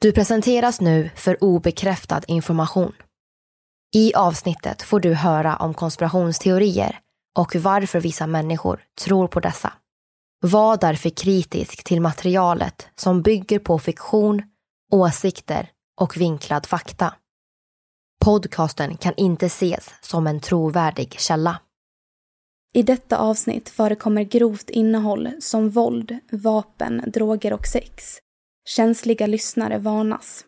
Du presenteras nu för obekräftad information. I avsnittet får du höra om konspirationsteorier och varför vissa människor tror på dessa. Var därför kritisk till materialet som bygger på fiktion, åsikter och vinklad fakta. Podcasten kan inte ses som en trovärdig källa. I detta avsnitt förekommer grovt innehåll som våld, vapen, droger och sex. Känsliga lyssnare varnas.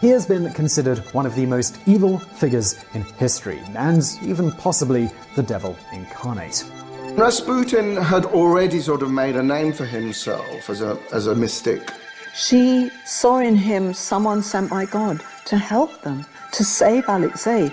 He has been considered one of the most evil figures in history, and even possibly the devil incarnate. Rasputin had already sort of made a name for himself as a, as a mystic. She saw in him someone sent by God to help them, to save Alexei.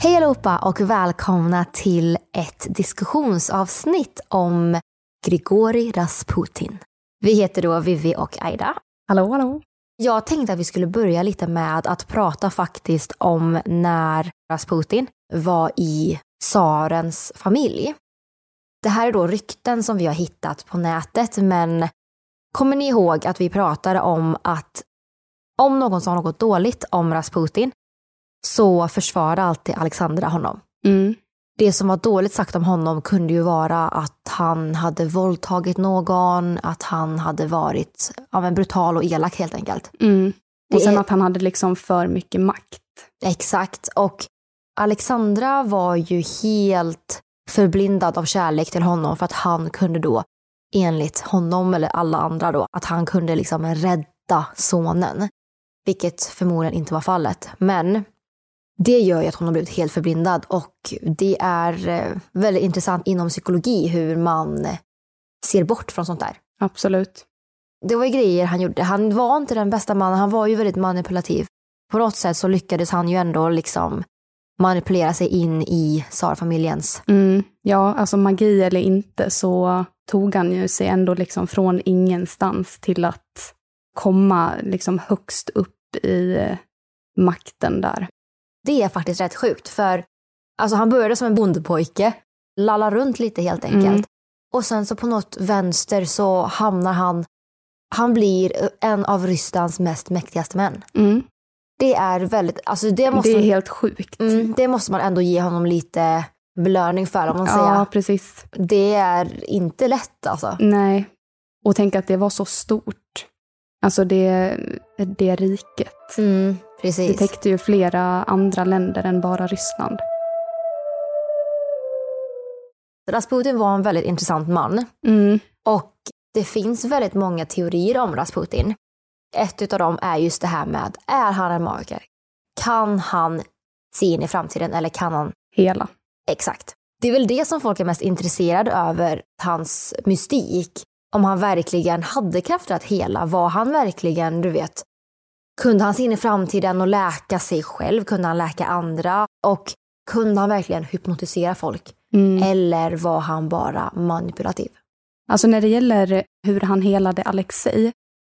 Hej allihopa och välkomna till ett diskussionsavsnitt om Grigori Rasputin. Vi heter då Vivi och Aida. Hallå, hallå. Jag tänkte att vi skulle börja lite med att prata faktiskt om när Rasputin var i tsarens familj. Det här är då rykten som vi har hittat på nätet, men kommer ni ihåg att vi pratade om att om någon sa något dåligt om Rasputin så försvarade alltid Alexandra honom. Mm. Det som var dåligt sagt om honom kunde ju vara att han hade våldtagit någon, att han hade varit ja, men brutal och elak helt enkelt. Mm. Och sen är- att han hade liksom för mycket makt. Exakt. Och Alexandra var ju helt förblindad av kärlek till honom för att han kunde då, enligt honom eller alla andra då, att han kunde liksom rädda sonen. Vilket förmodligen inte var fallet. Men det gör ju att hon har blivit helt förblindad och det är eh, väldigt intressant inom psykologi hur man ser bort från sånt där. Absolut. Det var ju grejer han gjorde. Han var inte den bästa mannen, han var ju väldigt manipulativ. På något sätt så lyckades han ju ändå liksom manipulera sig in i tsarfamiljens. Mm. Ja, alltså magi eller inte så tog han ju sig ändå liksom från ingenstans till att komma liksom högst upp i eh, makten där. Det är faktiskt rätt sjukt för alltså han började som en bondepojke, lalla runt lite helt enkelt. Mm. Och sen så på något vänster så hamnar han, han blir en av Rysslands mest mäktigaste män. Mm. Det är väldigt, alltså det måste, Det är helt sjukt. mm, det måste man ändå ge honom lite belöning för om man Ja, säger. precis. Det är inte lätt alltså. Nej. Och tänk att det var så stort. Alltså det, det riket. Mm, precis. Det täckte ju flera andra länder än bara Ryssland. Rasputin var en väldigt intressant man. Mm. Och det finns väldigt många teorier om Rasputin. Ett av dem är just det här med, är han en magiker? Kan han se in i framtiden eller kan han... Hela. Exakt. Det är väl det som folk är mest intresserade över, hans mystik. Om han verkligen hade krafter att hela, var han verkligen, du vet, kunde han se in i framtiden och läka sig själv? Kunde han läka andra? Och kunde han verkligen hypnotisera folk? Mm. Eller var han bara manipulativ? Alltså när det gäller hur han helade Alexei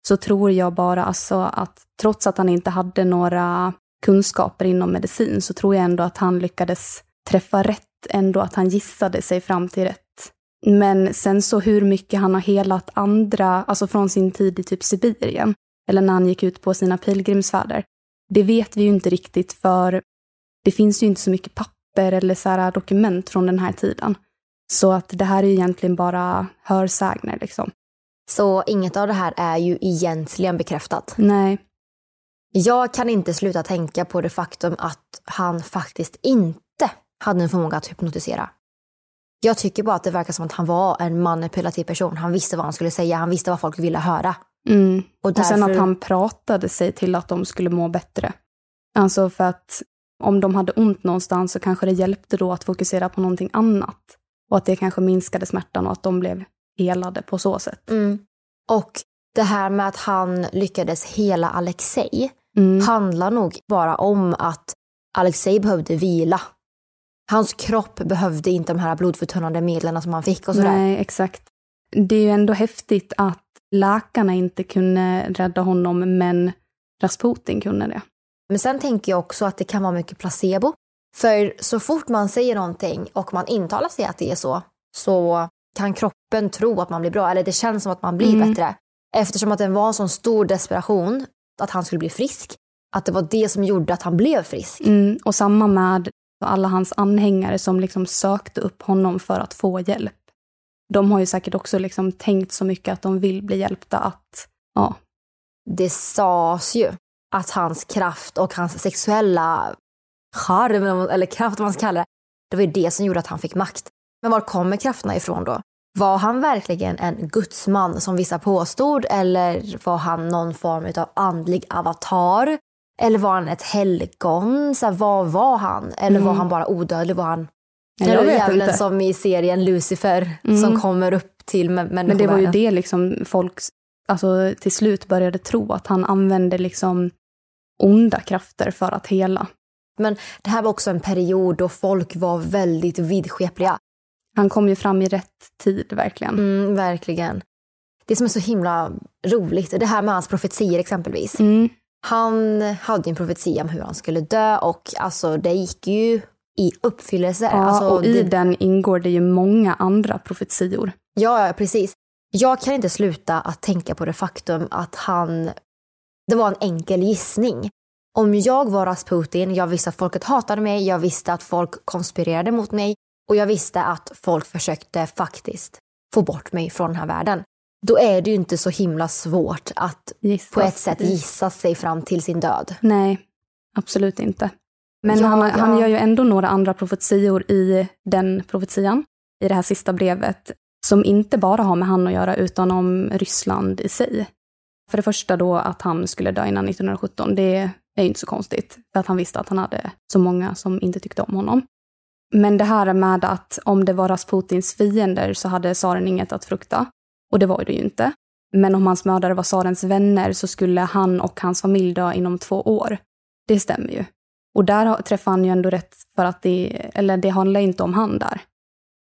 så tror jag bara alltså att trots att han inte hade några kunskaper inom medicin så tror jag ändå att han lyckades träffa rätt, ändå att han gissade sig fram till rätt. Men sen så hur mycket han har helat andra, alltså från sin tid i typ Sibirien, eller när han gick ut på sina pilgrimsfärder, det vet vi ju inte riktigt för det finns ju inte så mycket papper eller så här dokument från den här tiden. Så att det här är ju egentligen bara hörsägner liksom. Så inget av det här är ju egentligen bekräftat. Nej. Jag kan inte sluta tänka på det faktum att han faktiskt inte hade en förmåga att hypnotisera. Jag tycker bara att det verkar som att han var en manipulativ person. Han visste vad han skulle säga, han visste vad folk ville höra. Mm. Och, därför- sen att han pratade sig till att de skulle må bättre. Alltså för att om de hade ont någonstans så kanske det hjälpte då att fokusera på någonting annat. Och att det kanske minskade smärtan och att de blev helade på så sätt. Mm. Och det här med att han lyckades hela Alexei Mm. handlar nog bara om att Alexei behövde vila. Hans kropp behövde inte de här blodförtunnande medlen som han fick och sådär. Nej, exakt. Det är ju ändå häftigt att läkarna inte kunde rädda honom, men Rasputin kunde det. Men sen tänker jag också att det kan vara mycket placebo. För så fort man säger någonting och man intalar sig att det är så, så kan kroppen tro att man blir bra, eller det känns som att man blir Mm. bättre. Eftersom att det var en sån stor desperation att han skulle bli frisk, att det var det som gjorde att han blev frisk. Mm, och samma med alla hans anhängare som liksom sökte upp honom för att få hjälp. De har ju säkert också liksom tänkt så mycket att de vill bli hjälpta att, ja, Det sades ju att hans kraft och hans sexuella charm, eller kraft om man ska kalla det, det var ju det som gjorde att han fick makt. Men var kommer krafterna ifrån då? Var han verkligen en gudsman som vissa påstod eller var han någon form av andlig avatar? Eller var han ett helgon? Så här, vad var han? Eller var Mm. han bara odödlig? Var han djävulen inte. som i serien Lucifer Mm. som kommer upp till mä- Men det var ju människovärlden? det liksom folk alltså, till slut började tro, att han använde liksom onda krafter för att hela. Men det här var också en period då folk var väldigt vidskepliga. Han kom ju fram i rätt tid verkligen. Mm, verkligen. Det som är så himla roligt, det här med hans profetier exempelvis. Mm. Han hade en profetia om hur han skulle dö och alltså det gick ju i uppfyllelse. Ja, alltså, och i det, den ingår det ju många andra profetior. ja, ja, precis. Jag kan inte sluta att tänka på det faktum att han... Det var en enkel gissning. Om jag var Rasputin, jag visste att folket hatade mig, jag visste att folk konspirerade mot mig och jag visste att folk försökte faktiskt få bort mig från den här världen. Då är det ju inte så himla svårt att Gissas. på ett sätt gissa sig fram till sin död. Nej, absolut inte. Men Ja, han, ja. han gör ju ändå några andra profetior i den profetian, i det här sista brevet, som inte bara har med han att göra, utan om Ryssland i sig. För det första då att han skulle dö innan 1917, det är ju inte så konstigt, för att han visste att han hade så många som inte tyckte om honom. Men det här med att om det var Rasputins fiender så hade tsaren inget att frukta. Och det var det ju inte. Men om hans mördare var tsarens vänner så skulle han och hans familj dö inom två år. Det stämmer ju. Och där träffar han ju ändå rätt för att det, eller det handlar inte om han där.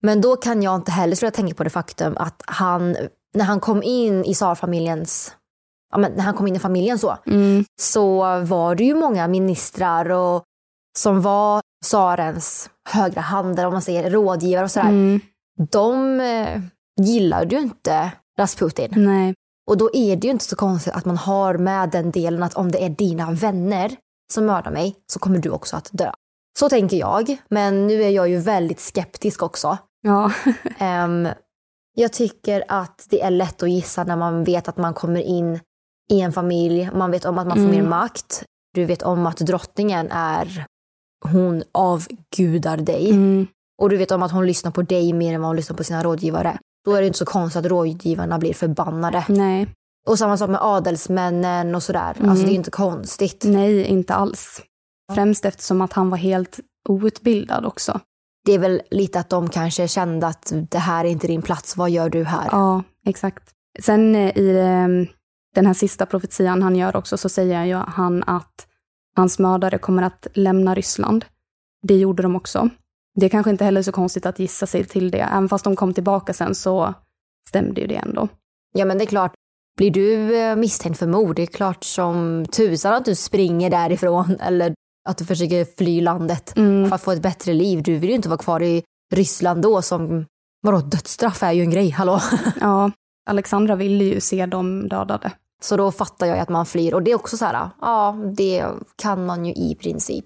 Men då kan jag inte heller sluta tänka på det faktum att han, när han kom in i tsarfamiljens, ja men när han kom in i familjen så, Mm. så var det ju många ministrar och som var tsarens högra hand, om man säger rådgivare och sådär. Mm. De gillade ju inte Rasputin. Nej. Och då är det ju inte så konstigt att man har med den delen att om det är dina vänner som mördar mig så kommer du också att dö. Så tänker jag, men nu är jag ju väldigt skeptisk också. Ja. Ehm, jag tycker att det är lätt att gissa när man vet att man kommer in i en familj. Man vet om att man får Mm. mer makt. Du vet om att drottningen är, hon avgudar dig. Mm. Och du vet om att hon lyssnar på dig mer än vad hon lyssnar på sina rådgivare. Då är det inte så konstigt att rådgivarna blir förbannade. Nej, Och samma sak med adelsmännen och sådär. Mm. Alltså det är inte konstigt. nej, inte alls. Främst eftersom att han var helt outbildad också. Det är väl lite att de kanske kände att det här är inte din plats, vad gör du här? Ja, exakt. Sen eh, i eh, den här sista profetian han gör också så säger han att hans mördare kommer att lämna Ryssland. Det gjorde de också. Det är kanske inte heller så konstigt att gissa sig till det. Även fast de kom tillbaka sen så stämde ju det ändå. Ja men det är klart, blir du eh, misstänkt för mord, det är klart som tusan att du springer därifrån eller att du försöker fly landet Mm. för att få ett bättre liv. Du vill ju inte vara kvar i Ryssland då som, vadå dödsstraff är ju en grej, hallå? Ja, Alexandra ville ju se dem dödade. Så då fattar jag att man flyr och det är också så här, ja det kan man ju i princip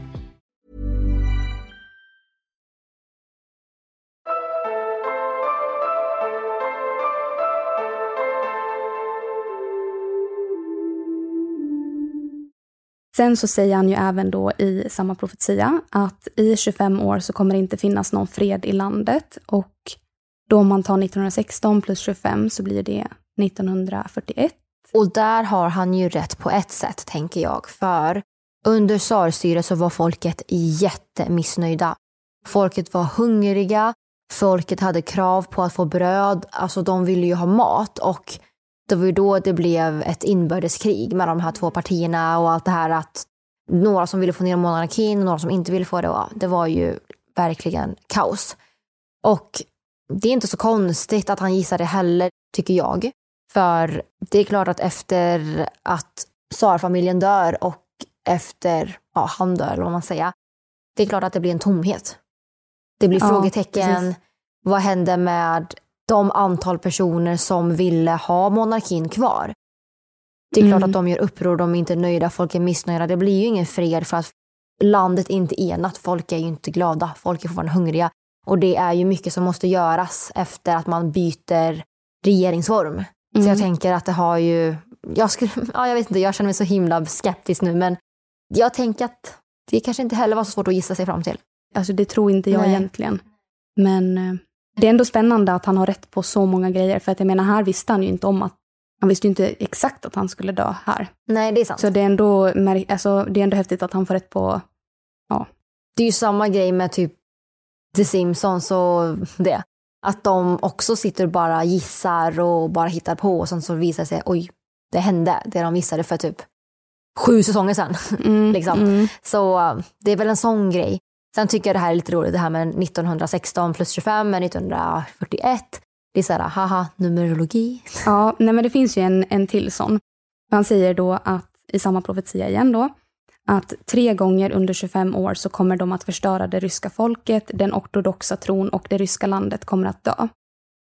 Sen så säger han ju även då i samma profetia att i 25 år så kommer det inte finnas någon fred i landet och då om man tar 1916 plus 25 så blir det 1941. Och där har han ju rätt på ett sätt, tänker jag. För under tsarstyret så var folket jättemissnöjda. Folket var hungriga, folket hade krav på att få bröd, alltså de ville ju ha mat. Och det var ju då det blev ett inbördeskrig med de här två partierna och allt det här att några som ville få ner monarkin och några som inte ville få det. Det var ju verkligen kaos. Och det är inte så konstigt att han gissar det heller, tycker jag. För det är klart att efter att tsarfamiljen dör och efter, ja han dör eller vad man säger. Det är klart att det blir en tomhet. Det blir Ja, frågetecken. precis. Vad hände med de antal personer som ville ha monarkin kvar? Det är klart Mm. att de gör uppror, de är inte nöjda, folk är missnöjda. Det blir ju ingen fred för att landet är inte enat. Folk är ju inte glada, folk är fortfarande hungriga. Och det är ju mycket som måste göras efter att man byter regeringsform. Så Mm. jag tänker att det har ju, jag, skulle, ja, jag vet inte, jag känner mig så himla skeptisk nu men jag tänker att det kanske inte heller var så svårt att gissa sig fram till. Alltså det tror inte jag Nej. egentligen. Men eh, det är ändå spännande att han har rätt på så många grejer. För att jag menar, här visste han ju inte om att, han visste ju inte exakt att han skulle dö här. Nej, det är sant. Så det är ändå, alltså, det är ändå häftigt att han får rätt på, ja. Det är ju samma grej med typ The Simpsons och det. Att de också sitter och bara gissar och bara hittar på och sen så visar det sig, oj, det hände, det de gissade för typ sju säsonger sedan. Mm, liksom. mm. Så det är väl en sån grej. Sen tycker jag det här är lite roligt, det här med 1916 plus 25 är 1941. Det är så här, haha, numerologi. Ja, nej men det finns ju en, en till sån. Han säger då att, i samma profetia igen då, att tre gånger under 25 år så kommer de att förstöra det ryska folket, den ortodoxa tron och det ryska landet kommer att dö.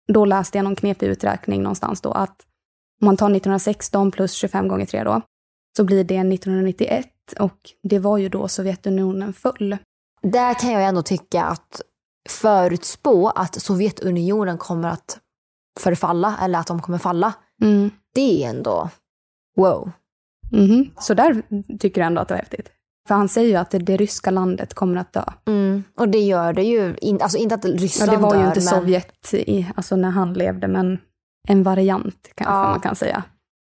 Då läste jag någon knepig uträkning någonstans då att om man tar 1916 plus 25 gånger 3 då, så blir det 1991 och det var ju då Sovjetunionen föll. Där kan jag ändå tycka att förutspå att Sovjetunionen kommer att förfalla eller att de kommer falla. Mm. Det är ändå wow. Mhm. Så där tycker jag ändå att det var häftigt. För han säger ju att det, det ryska landet kommer att dö. Mm. Och det gör det ju. In, alltså inte att Ryssland Ja, det var ju dör, inte men... Sovjet i, alltså när han levde, men en variant kanske Ja. man kan säga.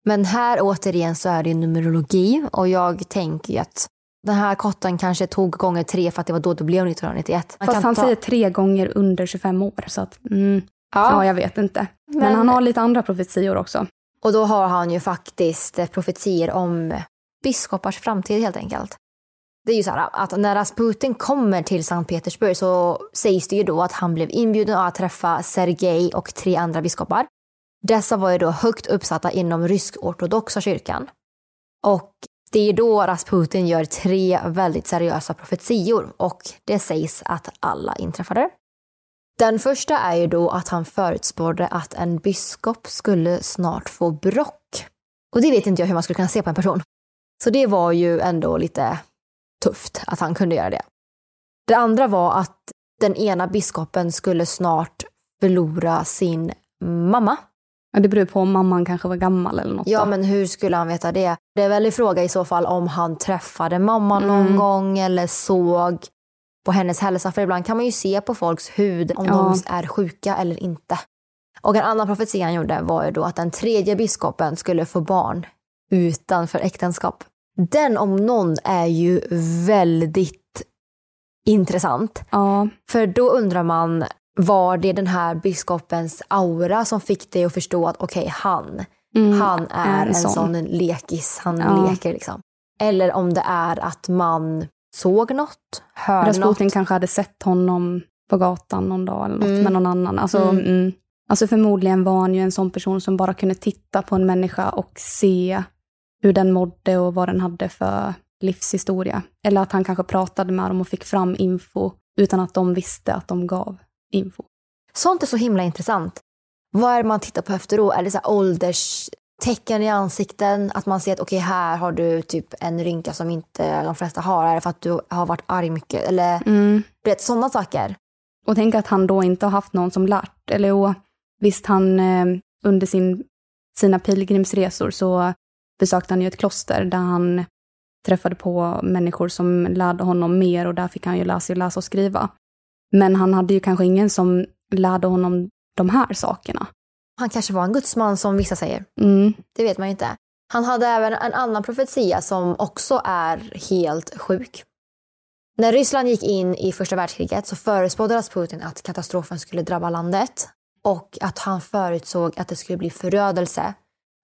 Men här återigen så är det numerologi och jag tänker ju att den här kotten kanske tog gånger tre för att det var då det blev 1991. Man Fast han ta- säger tre gånger under 25 år, så att mm, ja. Ja. jag vet inte. Men, Men- han har lite andra profetior också. Och då har han ju faktiskt eh, profetier om biskopars framtid helt enkelt. Det är ju så här att när Rasputin kommer till Sankt Petersburg så sägs det ju då att han blev inbjuden att träffa Sergej och tre andra biskopar. Dessa var ju då högt uppsatta inom rysk-ortodoxa kyrkan. Och det är då Rasputin gör tre väldigt seriösa profetior och det sägs att alla inträffade. Den första är ju då att han förutspådde att en biskop skulle snart få brock. Och det vet inte jag hur man skulle kunna se på en person. Så det var ju ändå lite tufft att han kunde göra det. Det andra var att den ena biskopen skulle snart förlora sin mamma. Ja, det beror på om mamman kanske var gammal eller något. Ja, då. men hur skulle han veta det? Det är väl en fråga i så fall om han träffade mamman någon Mm. gång eller såg på hennes hälsa. För ibland kan man ju se på folks hud om Ja. de är sjuka eller inte. Och en annan profetia han gjorde var ju då att den tredje biskopen skulle få barn utanför äktenskap. Den om någon är ju väldigt intressant. Ja, För då undrar man, var det den här biskopens aura som fick dig att förstå att okej, han, mm, han är en en sån. sån, lekis, han Ja. leker liksom. Eller om det är att man såg något, hörde Rasputin något. kanske hade sett honom på gatan någon dag eller något Mm. med någon annan. Alltså, Mm. mm. alltså förmodligen var han ju en sån person som bara kunde titta på en människa och se hur den mådde och vad den hade för livshistoria. Eller att han kanske pratade med dem och fick fram info utan att de visste att de gav info. Sånt är så himla intressant. Vad är det man tittar på efteråt? Är det så ålderstecken i ansikten? Att man ser att okej, här har du typ en rynka som inte de flesta har. Är det för att du har varit arg mycket? Eller Mm. vet, sådana saker. Och tänk att han då inte har haft någon som lärt, eller jo, visst han eh, under sin, sina pilgrimsresor så besökte han ju ett kloster där han träffade på människor som lärde honom mer och där fick han ju lära sig läsa och skriva. Men han hade ju kanske ingen som lärde honom de här sakerna. Han kanske var en gudsman som vissa säger. Mm. Det vet man ju inte. Han hade även en annan profetia som också är helt sjuk. När Ryssland gick in i första världskriget så förutspådde Rasputin att katastrofen skulle drabba landet och att han förutsåg att det skulle bli förödelse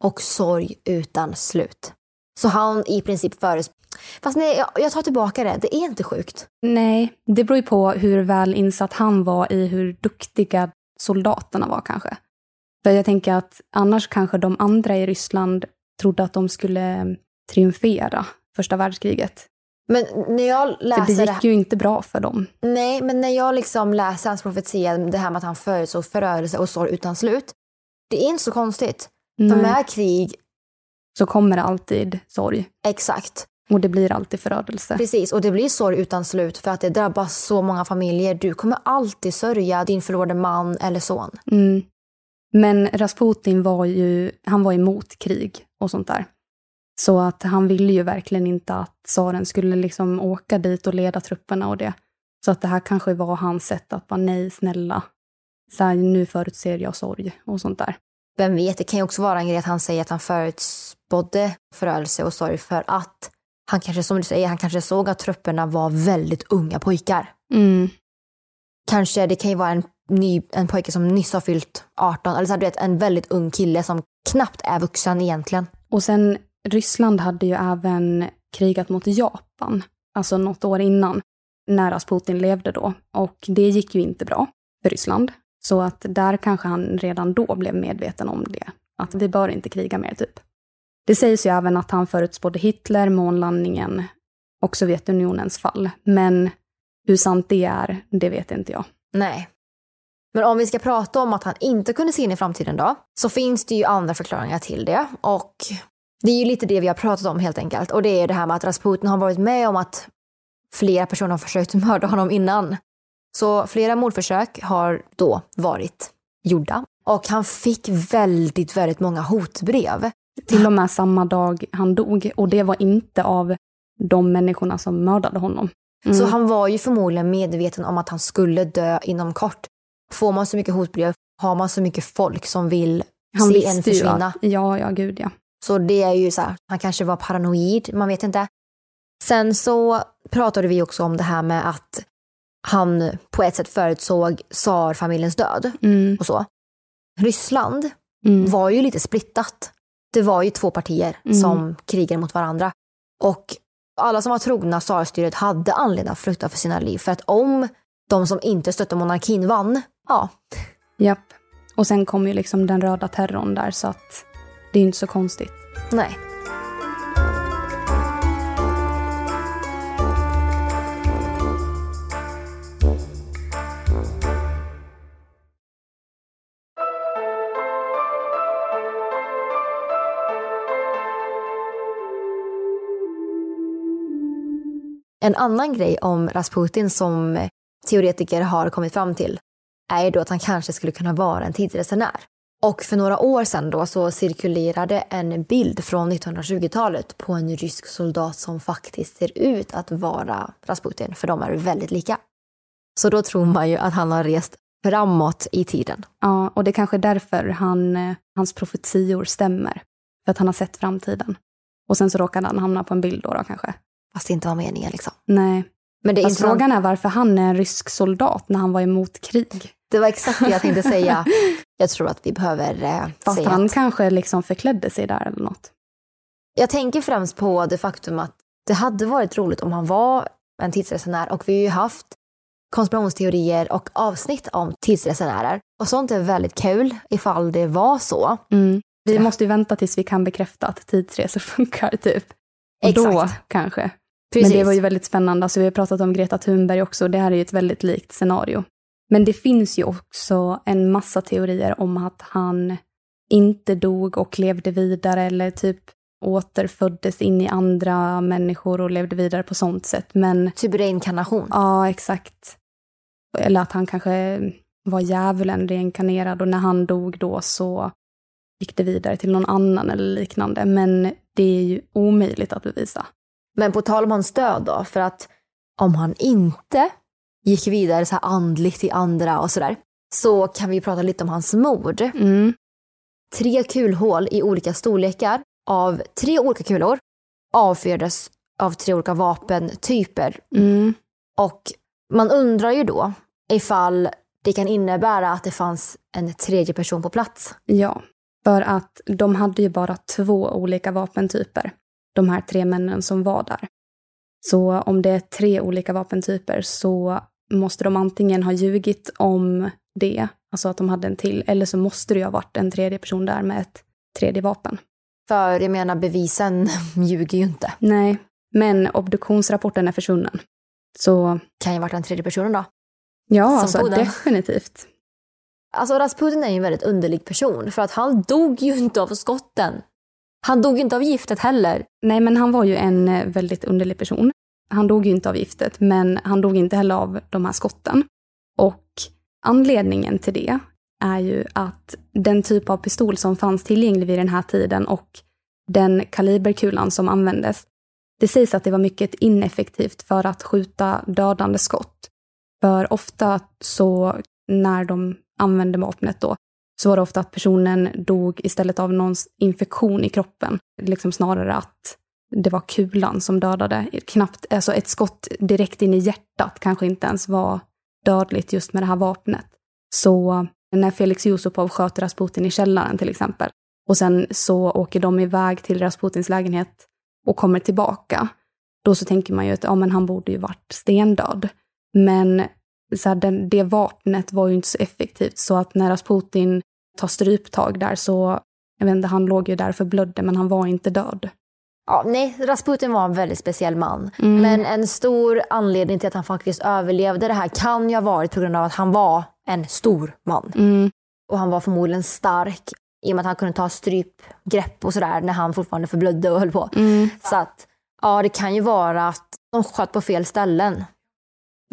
och sorg utan slut. Så han i princip förutspådde... Fast nej, jag, jag tar tillbaka det. Det är inte sjukt. Nej, det beror ju på hur väl insatt han var i hur duktiga soldaterna var kanske. För jag tänker att annars kanske de andra i Ryssland trodde att de skulle triumfera första världskriget. Men när jag För läser det det gick ju inte bra för dem. Nej, men när jag liksom läser hans profetia, det här med att han förutsåg förödelse och sorg utan slut. Det är inte så konstigt. För Nej. med krig, Så kommer det alltid sorg. exakt. Och det blir alltid förödelse. Precis, och det blir sorg utan slut för att det drabbar så många familjer. Du kommer alltid sörja din förlorade man eller son. Mm. Men Rasputin var ju, han var emot krig och sånt där. Så att han ville ju verkligen inte att tsaren skulle liksom åka dit och leda trupperna och det. Så att det här kanske var hans sätt att bara nej, snälla. Så här, nu förutser jag sorg och sånt där. Vem vet, det kan ju också vara en grej att han säger att han förutspådde förödelse och sorg för att han kanske, som du säger, han kanske såg att trupperna var väldigt unga pojkar. Mm. Kanske det kan ju vara en, ny, en pojke som nyss har fyllt 18, eller så här, du vet, en väldigt ung kille som knappt är vuxen egentligen. Och sen Ryssland hade ju även krigat mot Japan, alltså något år innan, när Rasputin levde då. Och det gick ju inte bra för Ryssland. Så att där kanske han redan då blev medveten om det. Att vi bör inte kriga mer, typ. Det sägs ju även att han förutspådde Hitler, månlandningen och Sovjetunionens fall. Men hur sant det är, det vet inte jag. Nej. Men om vi ska prata om att han inte kunde se in i framtiden då, så finns det ju andra förklaringar till det. Och det är ju lite det vi har pratat om helt enkelt. Och det är det här med att Rasputin har varit med om att flera personer har försökt mörda honom innan. Så flera mordförsök har då varit gjorda. Och han fick väldigt, väldigt många hotbrev. Till och med samma dag han dog. Och det var inte av de människorna som mördade honom. Mm. Så han var ju förmodligen medveten om att han skulle dö inom kort. Får man så mycket hotbrev, har man så mycket folk som vill han se en försvinna. Ja, ja, gud ja. Så det är ju så här, han kanske var paranoid, man vet inte. Sen så pratade vi också om det här med att han på ett sätt förutsåg tsarfamiljens död mm. och så. Ryssland mm. var ju lite splittat. Det var ju två partier mm. som krigade mot varandra. Och alla som var trogna tsarstyret hade anledning att frukta för sina liv. För att om de som inte stötte monarkin vann, ja. Japp. Och sen kom ju liksom den röda terrorn där så att det är inte så konstigt. Nej. En annan grej om Rasputin som teoretiker har kommit fram till är ju då att han kanske skulle kunna vara en tidsresenär. Och för några år sedan då så cirkulerade en bild från 1920-talet på en rysk soldat som faktiskt ser ut att vara Rasputin, för de är väldigt lika. Så då tror man ju att han har rest framåt i tiden. Ja, och det är kanske därför han, eh, hans profetior stämmer. För att han har sett framtiden. Och sen så råkade han hamna på en bild då, då kanske. Fast det inte var meningen liksom. Nej. Men det är Fast frågan är varför han är en rysk soldat när han var emot krig. Det var exakt det jag tänkte säga. Jag tror att vi behöver eh, Fast säga han att... kanske liksom förklädde sig där eller något. Jag tänker främst på det faktum att det hade varit roligt om han var en tidsresenär och vi har ju haft konspirationsteorier och avsnitt om tidsresenärer. Och sånt är väldigt kul ifall det var så. Mm. Vi måste ju vänta tills vi kan bekräfta att tidsresor funkar typ. Och Exakt. Då kanske. Precis. Men det var ju väldigt spännande. Alltså, vi har pratat om Greta Thunberg också. Det här är ju ett väldigt likt scenario. Men det finns ju också en massa teorier om att han inte dog och levde vidare eller typ återföddes in i andra människor och levde vidare på sånt sätt. Men, typ reinkarnation. Ja, exakt. Eller att han kanske var djävulen reinkarnerad och när han dog då så gick det vidare till någon annan eller liknande. Men det är ju omöjligt att bevisa. Men på tal om hans död då, för att om han inte gick vidare så här andligt till andra och sådär, så kan vi prata lite om hans mord. Mm. Tre kulhål i olika storlekar av tre olika kulor avfyrades av tre olika vapentyper. Mm. Och man undrar ju då ifall det kan innebära att det fanns en tredje person på plats. Ja, för att de hade ju bara två olika vapentyper, de här tre männen som var där. Så om det är tre olika vapentyper så måste de antingen ha ljugit om det, alltså att de hade en till, eller så måste det ju ha varit en tredje person där med ett tredje vapen. För jag menar, bevisen ljuger ju inte. Nej, men obduktionsrapporten är försvunnen. Så... Kan ju ha varit den tredje personen då. Ja, Som alltså definitivt. Alltså Rasputin är ju en väldigt underlig person för att han dog ju inte av skotten. Han dog inte av giftet heller. Nej, men han var ju en eh, väldigt underlig person. Han dog ju inte av giftet, men han dog inte heller av de här skotten. Och anledningen till det är ju att den typ av pistol som fanns tillgänglig vid den här tiden och den kaliberkulan som användes, det sägs att det var mycket ineffektivt för att skjuta dödande skott. För ofta så när de använde vapnet då, så var det ofta att personen dog istället av någon infektion i kroppen. Liksom snarare att det var kulan som dödade. Knappt, alltså ett skott direkt in i hjärtat kanske inte ens var dödligt just med det här vapnet. Så när Felix Yusupov sköt Rasputin i källaren till exempel, och sen så åker de iväg till Rasputins lägenhet och kommer tillbaka, då så tänker man ju att ja, men han borde ju varit stendöd. Men så här, den, det vapnet var ju inte så effektivt, så att när Rasputin tar stryptag där så, jag vet inte, han låg ju där för blödde, men han var inte död. Ja, nej, Rasputin var en väldigt speciell man. Mm. Men en stor anledning till att han faktiskt överlevde det här kan ju ha varit på grund av att han var en stor man. Mm. Och han var förmodligen stark i och med att han kunde ta strypgrepp och sådär när han fortfarande förblödde och höll på. Mm. Så att, ja det kan ju vara att de sköt på fel ställen.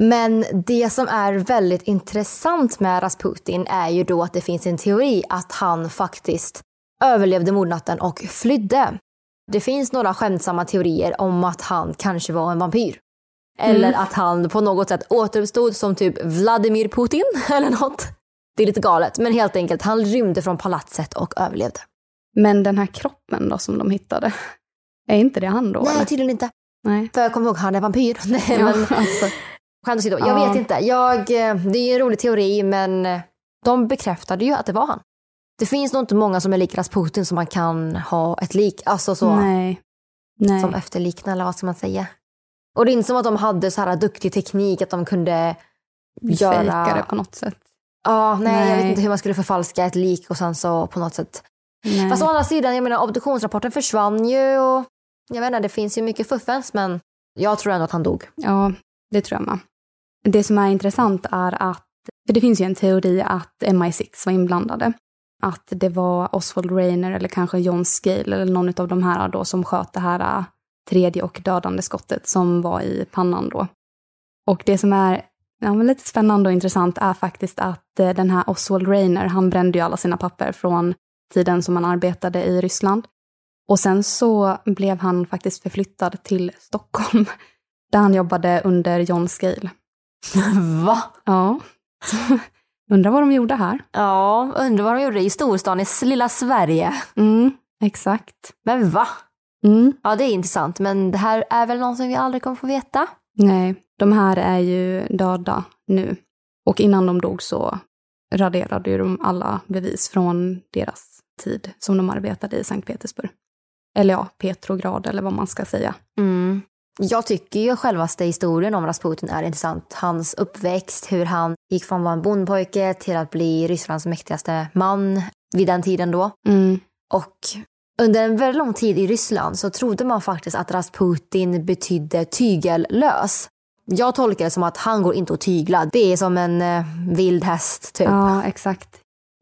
Men det som är väldigt intressant med Rasputin är ju då att det finns en teori att han faktiskt överlevde mordnatten och flydde. Det finns några skämtsamma teorier om att han kanske var en vampyr. Eller Mm. att han på något sätt återuppstod som typ Vladimir Putin eller något. Det är lite galet, men helt enkelt, han rymde från palatset och överlevde. Men den här kroppen då som de hittade, är inte det han då? Nej, eller? tydligen inte. Nej. För jag kommer ihåg, han är vampyr. Nej, Ja, men alltså. Skämt åsido, jag Ja. vet inte. Jag, eh, det är en rolig teori, men eh, de bekräftade ju att det var han. Det finns nog inte många som är lik Rasputin som man kan ha ett lik, alltså så, Nej. Nej. som efterliknar, eller vad ska man säga. Och det är inte som att de hade så här duktig teknik, att de kunde göra... Fejka det på något sätt. Ja, nej, jag vet Nej. inte hur man skulle förfalska ett lik och sen så på något sätt. Nej. Fast å andra sidan, jag menar obduktionsrapporten försvann ju och jag vet inte, det finns ju mycket fuffens men jag tror ändå att han dog. Ja, det tror jag med. Det som är intressant är att, för det finns ju en teori att MI6 var inblandade. Att det var Oswald Rainer eller kanske John Scale eller någon av de här då som sköt det här äh, tredje och dödande skottet som var i pannan då. Och det som är ja, men lite spännande och intressant är faktiskt att äh, den här Oswald Rainer, han brände ju alla sina papper från tiden som han arbetade i Ryssland. Och sen så blev han faktiskt förflyttad till Stockholm, där han jobbade under John Scale. Va? Ja. Undrar vad de gjorde här. Ja, undrar vad de gjorde i storstan i lilla Sverige. Mm, exakt. Men va? Mm. Ja, det är intressant men det här är väl någonting vi aldrig kommer få veta. Nej, de här är ju döda nu. Och innan de dog så raderade ju de alla bevis från deras tid som de arbetade i Sankt Petersburg. Eller ja, Petrograd eller vad man ska säga. Mm. Jag tycker ju självaste historien om Rasputin är intressant. Hans uppväxt, hur han gick från att vara en bondpojke till att bli Rysslands mäktigaste man vid den tiden då. Mm. Och under en väldigt lång tid i Ryssland så trodde man faktiskt att Rasputin betydde tygellös. Jag tolkar det som att han går inte att tygla. Det är som en eh, vild häst typ. Ja, exakt.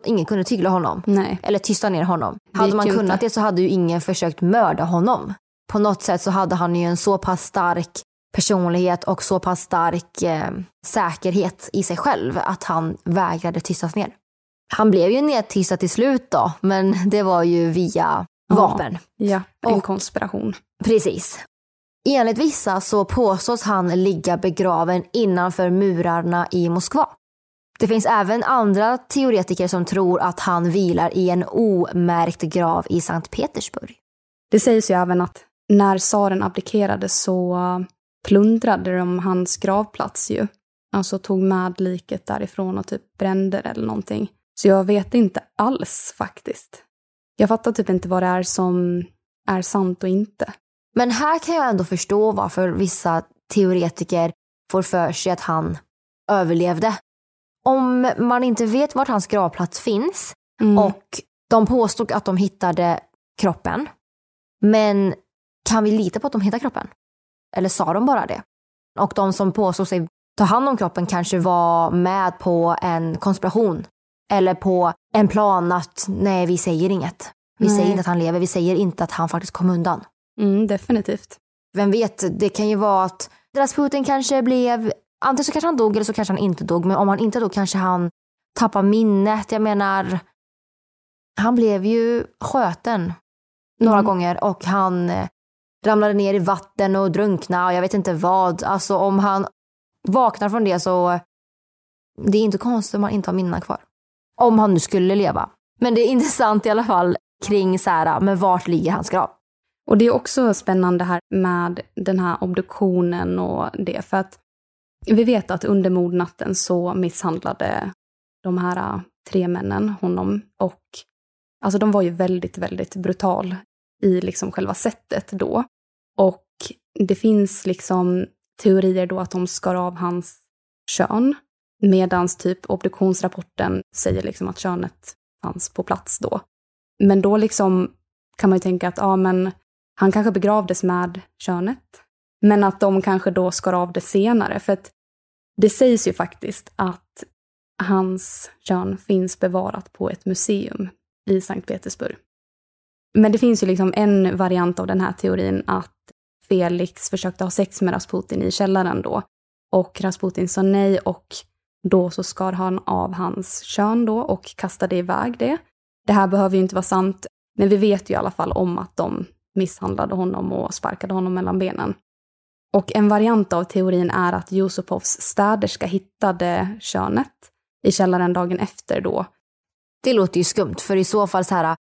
Ingen kunde tygla honom. Nej. Eller tysta ner honom. Det Hade man kunnat inte. det så hade ju ingen försökt mörda honom. På något sätt så hade han ju en så pass stark personlighet och så pass stark eh, säkerhet i sig själv att han vägrade tystas ner. Han blev ju nedtystad till slut då, men det var ju via vapen. Ja, en Och- konspiration. Precis. Enligt vissa så påstås han ligga begraven innanför murarna i Moskva. Det finns även andra teoretiker som tror att han vilar i en omärkt grav i Sankt Petersburg. Det sägs ju även att när tsaren abdikerade så plundrade de hans gravplats ju. Alltså tog med liket därifrån och typ brände det eller någonting. Så jag vet inte alls faktiskt. Jag fattar typ inte vad det är som är sant och inte. Men här kan jag ändå förstå varför vissa teoretiker får för sig att han överlevde. Om man inte vet vart hans gravplats finns Mm. och de påstod att de hittade kroppen. Men kan vi lita på att de hittade kroppen? Eller sa de bara det? Och de som påstod sig ta hand om kroppen kanske var med på en konspiration. Eller på en plan att nej, vi säger inget. Vi Nej. säger inte att han lever, vi säger inte att han faktiskt kom undan. Mm, definitivt. Vem vet, det kan ju vara att Rasputin kanske blev, antingen så kanske han dog eller så kanske han inte dog. Men om han inte dog kanske han tappar minnet. Jag menar, han blev ju sköten några Mm. gånger och han eh, ramlade ner i vatten och drunknade och jag vet inte vad. Alltså om han vaknar från det så det är inte konstigt om han inte har minnen kvar. Om han nu skulle leva. Men det är intressant i alla fall kring så här, men vart ligger hans grav? Och det är också spännande här med den här obduktionen och det. För att vi vet att under mordnatten så misshandlade de här tre männen honom. Och alltså de var ju väldigt, väldigt brutal i liksom själva sättet då. Och det finns liksom teorier då att de skar av hans kön. Medans typ obduktionsrapporten säger liksom att könet fanns på plats då. Men då liksom kan man ju tänka att ja men han kanske begravdes med könet. Men att de kanske då skar av det senare. För att det sägs ju faktiskt att hans kön finns bevarat på ett museum i Sankt Petersburg. Men det finns ju liksom en variant av den här teorin att Felix försökte ha sex med Rasputin i källaren då. Och Rasputin sa nej och då så skar han av hans kön då och kastade iväg det. Det här behöver ju inte vara sant, men vi vet ju i alla fall om att de misshandlade honom och sparkade honom mellan benen. Och en variant av teorin är att Jusupovs städerska hittade könet i källaren dagen efter då. Det låter ju skumt, för i så fall så här,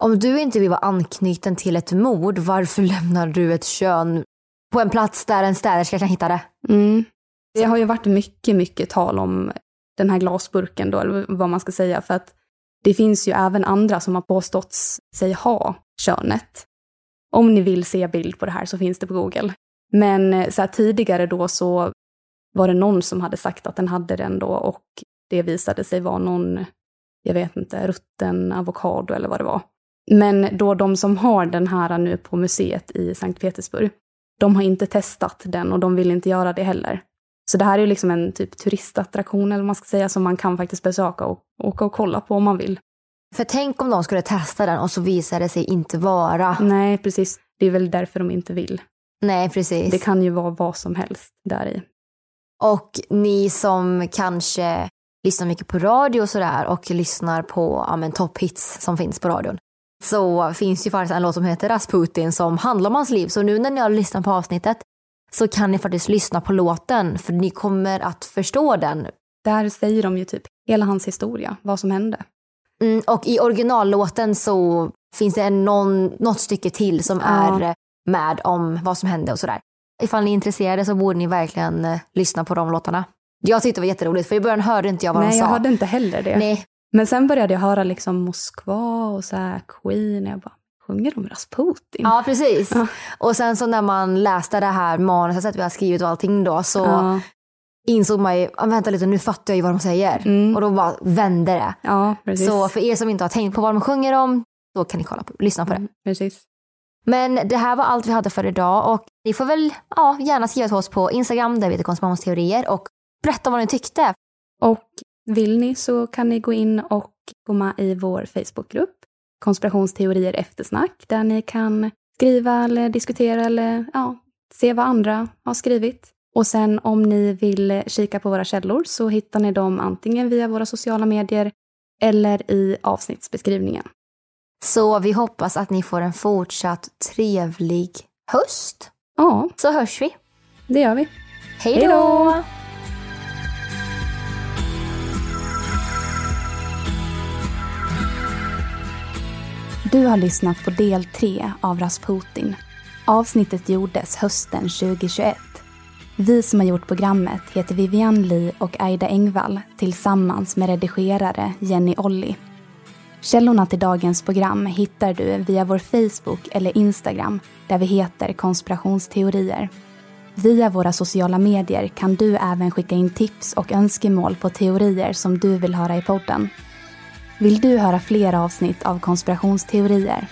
om du inte vill vara anknuten till ett mord, varför lämnar du ett kön på en plats där en städerska kan hitta det? Mm. Det har ju varit mycket, mycket tal om den här glasburken då, eller vad man ska säga, för att det finns ju även andra som har påstått sig ha könet. Om ni vill se bild på det här så finns det på Google. Men eh, så här, tidigare då så var det någon som hade sagt att den hade den då och det visade sig vara någon, jag vet inte, rutten avokado eller vad det var. Men då de som har den här nu på museet i Sankt Petersburg, de har inte testat den och de vill inte göra det heller. Så det här är liksom en typ turistattraktion eller vad man ska säga som man kan faktiskt besöka och åka och kolla på om man vill. För tänk om de skulle testa den och så visar det sig inte vara... Nej, precis. Det är väl därför de inte vill. Nej, precis. Det kan ju vara vad som helst där i. Och ni som kanske lyssnar mycket på radio och sådär och lyssnar på ja, men, topphits som finns på radion. Så finns ju faktiskt en låt som heter Rasputin som handlar om hans liv. Så nu när ni har lyssnat på avsnittet så kan ni faktiskt lyssna på låten för ni kommer att förstå den. Där säger de ju typ hela hans historia, vad som hände. Mm, och i originallåten så finns det någon, något stycke till som ja. är med om vad som hände och sådär. Ifall ni är intresserade så borde ni verkligen eh, lyssna på de låtarna. Jag tyckte det var jätteroligt för i början hörde inte jag vad Nej, de sa. Nej, jag hörde inte heller det. Nej. Men sen började jag höra liksom Moskva och så här Queen. Och jag bara, sjunger de Rasputin? Ja, precis. Ja. Och sen så när man läste det här manuset vi har skrivit och allting då så ja. insåg man ju, vänta lite nu fattar jag ju vad de säger. Mm. Och då bara vände det. Ja, precis. Så för er som inte har tänkt på vad de sjunger om, då kan ni kolla på, lyssna på det. Mm, precis. Men det här var allt vi hade för idag och ni får väl ja, gärna skriva till oss på Instagram där vi heter konspirationsteorier och berätta vad ni tyckte. Och vill ni så kan ni gå in och med i vår Facebookgrupp konspirationsteorier eftersnack där ni kan skriva eller diskutera eller ja, se vad andra har skrivit. Och sen om ni vill kika på våra källor så hittar ni dem antingen via våra sociala medier eller i avsnittsbeskrivningen. Så vi hoppas att ni får en fortsatt trevlig höst. Ja. Så hörs vi. Det gör vi. Hej då! Du har lyssnat på del 3 av Rasputin. Avsnittet gjordes hösten 2021. Vi som har gjort programmet heter Vivian Lee och Aida Engvall tillsammans med redigerare Jenny Olli. Källorna till dagens program hittar du via vår Facebook eller Instagram där vi heter konspirationsteorier. Via våra sociala medier kan du även skicka in tips och önskemål på teorier som du vill höra i podden. Vill du höra fler avsnitt av konspirationsteorier?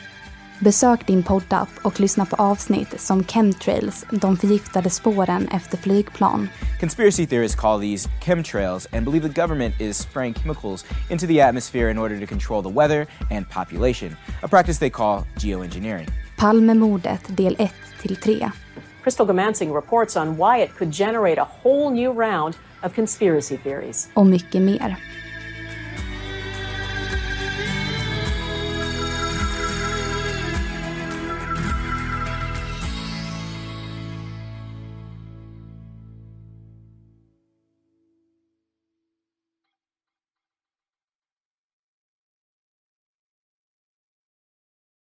Besök din poddapp och lyssna på avsnitt som Chemtrails, de förgiftade spåren efter flygplan. Conspiracy theorists call these chemtrails and believe the government is spraying chemicals into the atmosphere in order to control the weather and population, a practice they call geoengineering. Palmemordet del 1 till 3. Crystal Gamansing reports on why it could generate a whole new round of conspiracy theories. Och mycket mer.